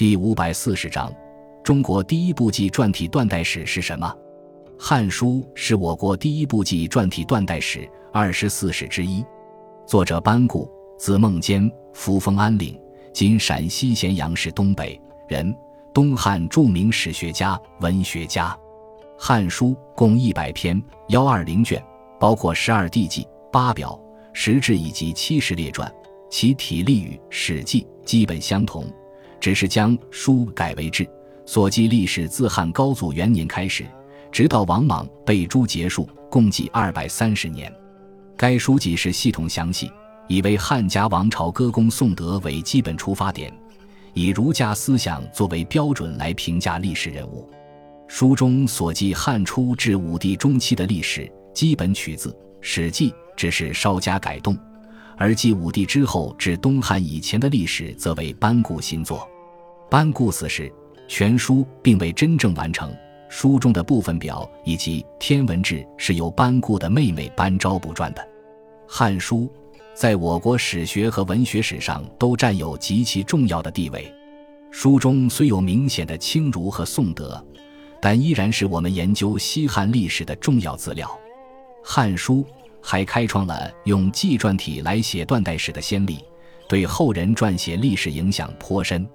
第五百四十章，中国第一部纪传体断代史是什么？《汉书》是我国第一部纪传体断代史二十四史之一，作者班固，字孟坚，扶风安岭（今陕西咸阳市东北）人，东汉著名史学家、文学家。《汉书》共一百篇，幺二零卷，包括十二地纪、八表、十志以及七十列传，其体例与《史记》基本相同。只是将书改为志，所记历史自汉高祖元年开始，直到王莽被诛结束，共计二百三十年。该书记是系统详细，以为汉家王朝歌功颂德为基本出发点，以儒家思想作为标准来评价历史人物。书中所记汉初至武帝中期的历史，基本取自《史记》，只是稍加改动。而继武帝之后至东汉以前的历史，则为班固新作。班固死时，全书并未真正完成。书中的部分表以及天文志是由班固的妹妹班昭补撰的。《汉书》在我国史学和文学史上都占有极其重要的地位。书中虽有明显的轻儒和颂德，但依然是我们研究西汉历史的重要资料。《汉书》。还开创了用纪传体来写断代史的先例，对后人撰写历史影响颇深。